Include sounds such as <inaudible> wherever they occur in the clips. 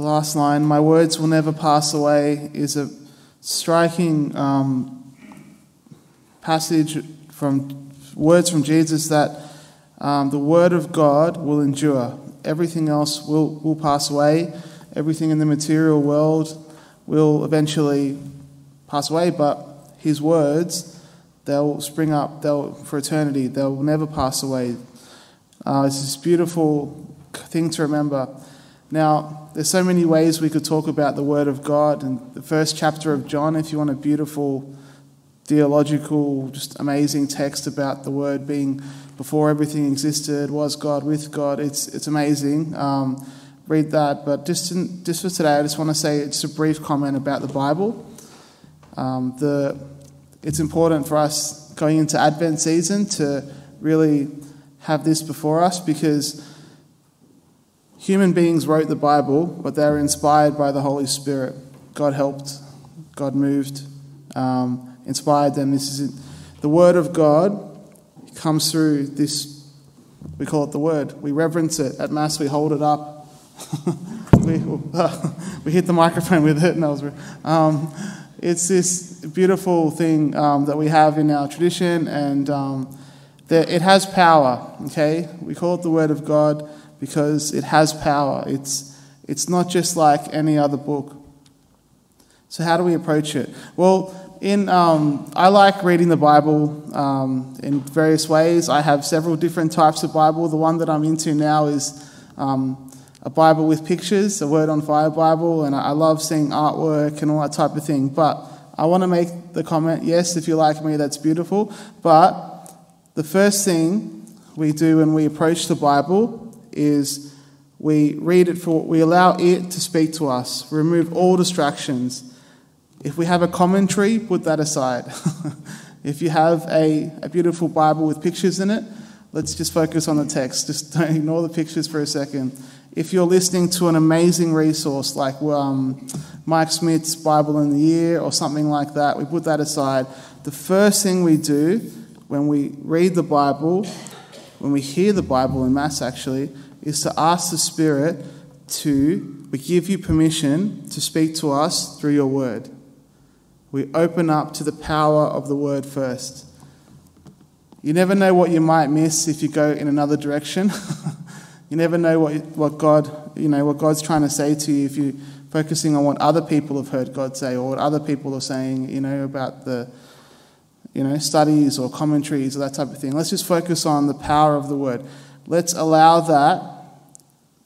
the last line, my words will never pass away, is a striking um, passage from words from Jesus that um, the word of God will endure. Everything else will, will pass away. Everything in the material world will eventually pass away, but his words, they'll spring up they'll, for eternity. They'll never pass away. Uh, it's this beautiful thing to remember. Now, there's so many ways we could talk about the Word of God. And the first chapter of John, if you want a beautiful, theological, just amazing text about the Word being before everything existed, was God, with God, it's, it's amazing. Um, read that. But just, in, just for today, I just want to say just a brief comment about the Bible. Um, the, it's important for us going into Advent season to really have this before us because Human beings wrote the Bible, but they were inspired by the Holy Spirit. God helped, God moved, um, inspired them. This is the Word of God comes through this. We call it the Word. We reverence it at Mass. We hold it up. <laughs> we, uh, <laughs> we hit the microphone with it, and that was. Um, it's this beautiful thing um, that we have in our tradition, and um, that it has power. Okay, we call it the Word of God because it has power. It's, it's not just like any other book. So, how do we approach it? Well, in, um, I like reading the Bible um, in various ways. I have several different types of Bible. The one that I'm into now is um, a Bible with pictures, a Word on Fire Bible, and I love seeing artwork and all that type of thing. But I want to make the comment yes, if you like me, that's beautiful. But the first thing we do when we approach the Bible is we read it for, we allow it to speak to us, remove all distractions. If we have a commentary, put that aside. <laughs> if you have a, a beautiful Bible with pictures in it, let's just focus on the text. Just <laughs> don't ignore the pictures for a second. If you're listening to an amazing resource like um, Mike Schmitz's Bible in the Year or something like that, we put that aside. The first thing we do when we read the Bible when we hear the Bible in Mass, actually, is to ask the Spirit to, we give you permission to speak to us through your word. We open up to the power of the word first. You never know what you might miss if you go in another direction. <laughs> you never know what, what God, you know, what God's trying to say to you if you're focusing on what other people have heard God say or what other people are saying, you know, about the you know, studies or commentaries or that type of thing. Let's just focus on the power of the word. Let's allow that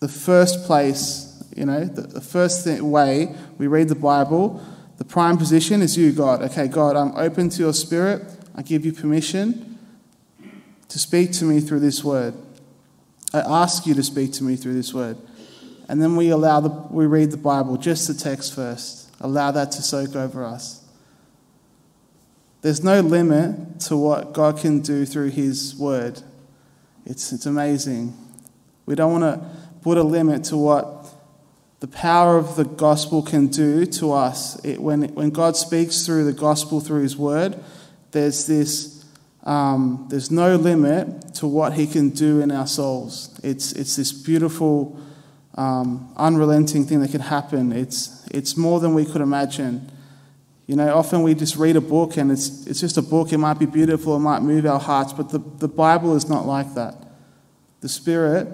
the first place, you know, the, the first thing, way we read the Bible, the prime position is you, God. Okay, God, I'm open to your spirit. I give you permission to speak to me through this word. I ask you to speak to me through this word. And then we allow the, we read the Bible, just the text first. Allow that to soak over us. There's no limit to what God can do through His Word. It's, it's amazing. We don't want to put a limit to what the power of the gospel can do to us. It, when, when God speaks through the gospel through His Word, there's this. Um, there's no limit to what He can do in our souls. It's, it's this beautiful, um, unrelenting thing that can happen. It's, it's more than we could imagine. You know, often we just read a book and it's, it's just a book. It might be beautiful, it might move our hearts, but the, the Bible is not like that. The Spirit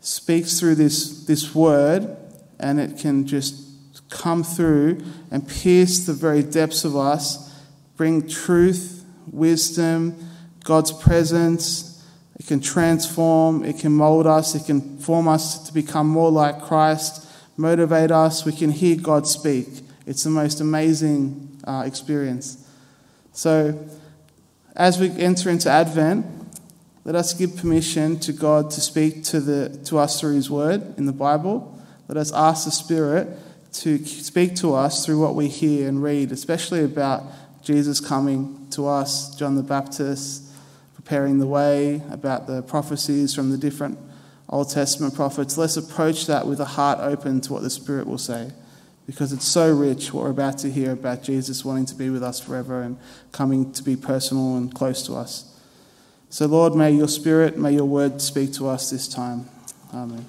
speaks through this, this word and it can just come through and pierce the very depths of us, bring truth, wisdom, God's presence. It can transform, it can mold us, it can form us to become more like Christ, motivate us. We can hear God speak. It's the most amazing uh, experience. So, as we enter into Advent, let us give permission to God to speak to, the, to us through His Word in the Bible. Let us ask the Spirit to speak to us through what we hear and read, especially about Jesus coming to us, John the Baptist preparing the way, about the prophecies from the different Old Testament prophets. Let's approach that with a heart open to what the Spirit will say because it's so rich what we're about to hear about Jesus wanting to be with us forever and coming to be personal and close to us. So, Lord, may your Spirit, may your word speak to us this time. Amen.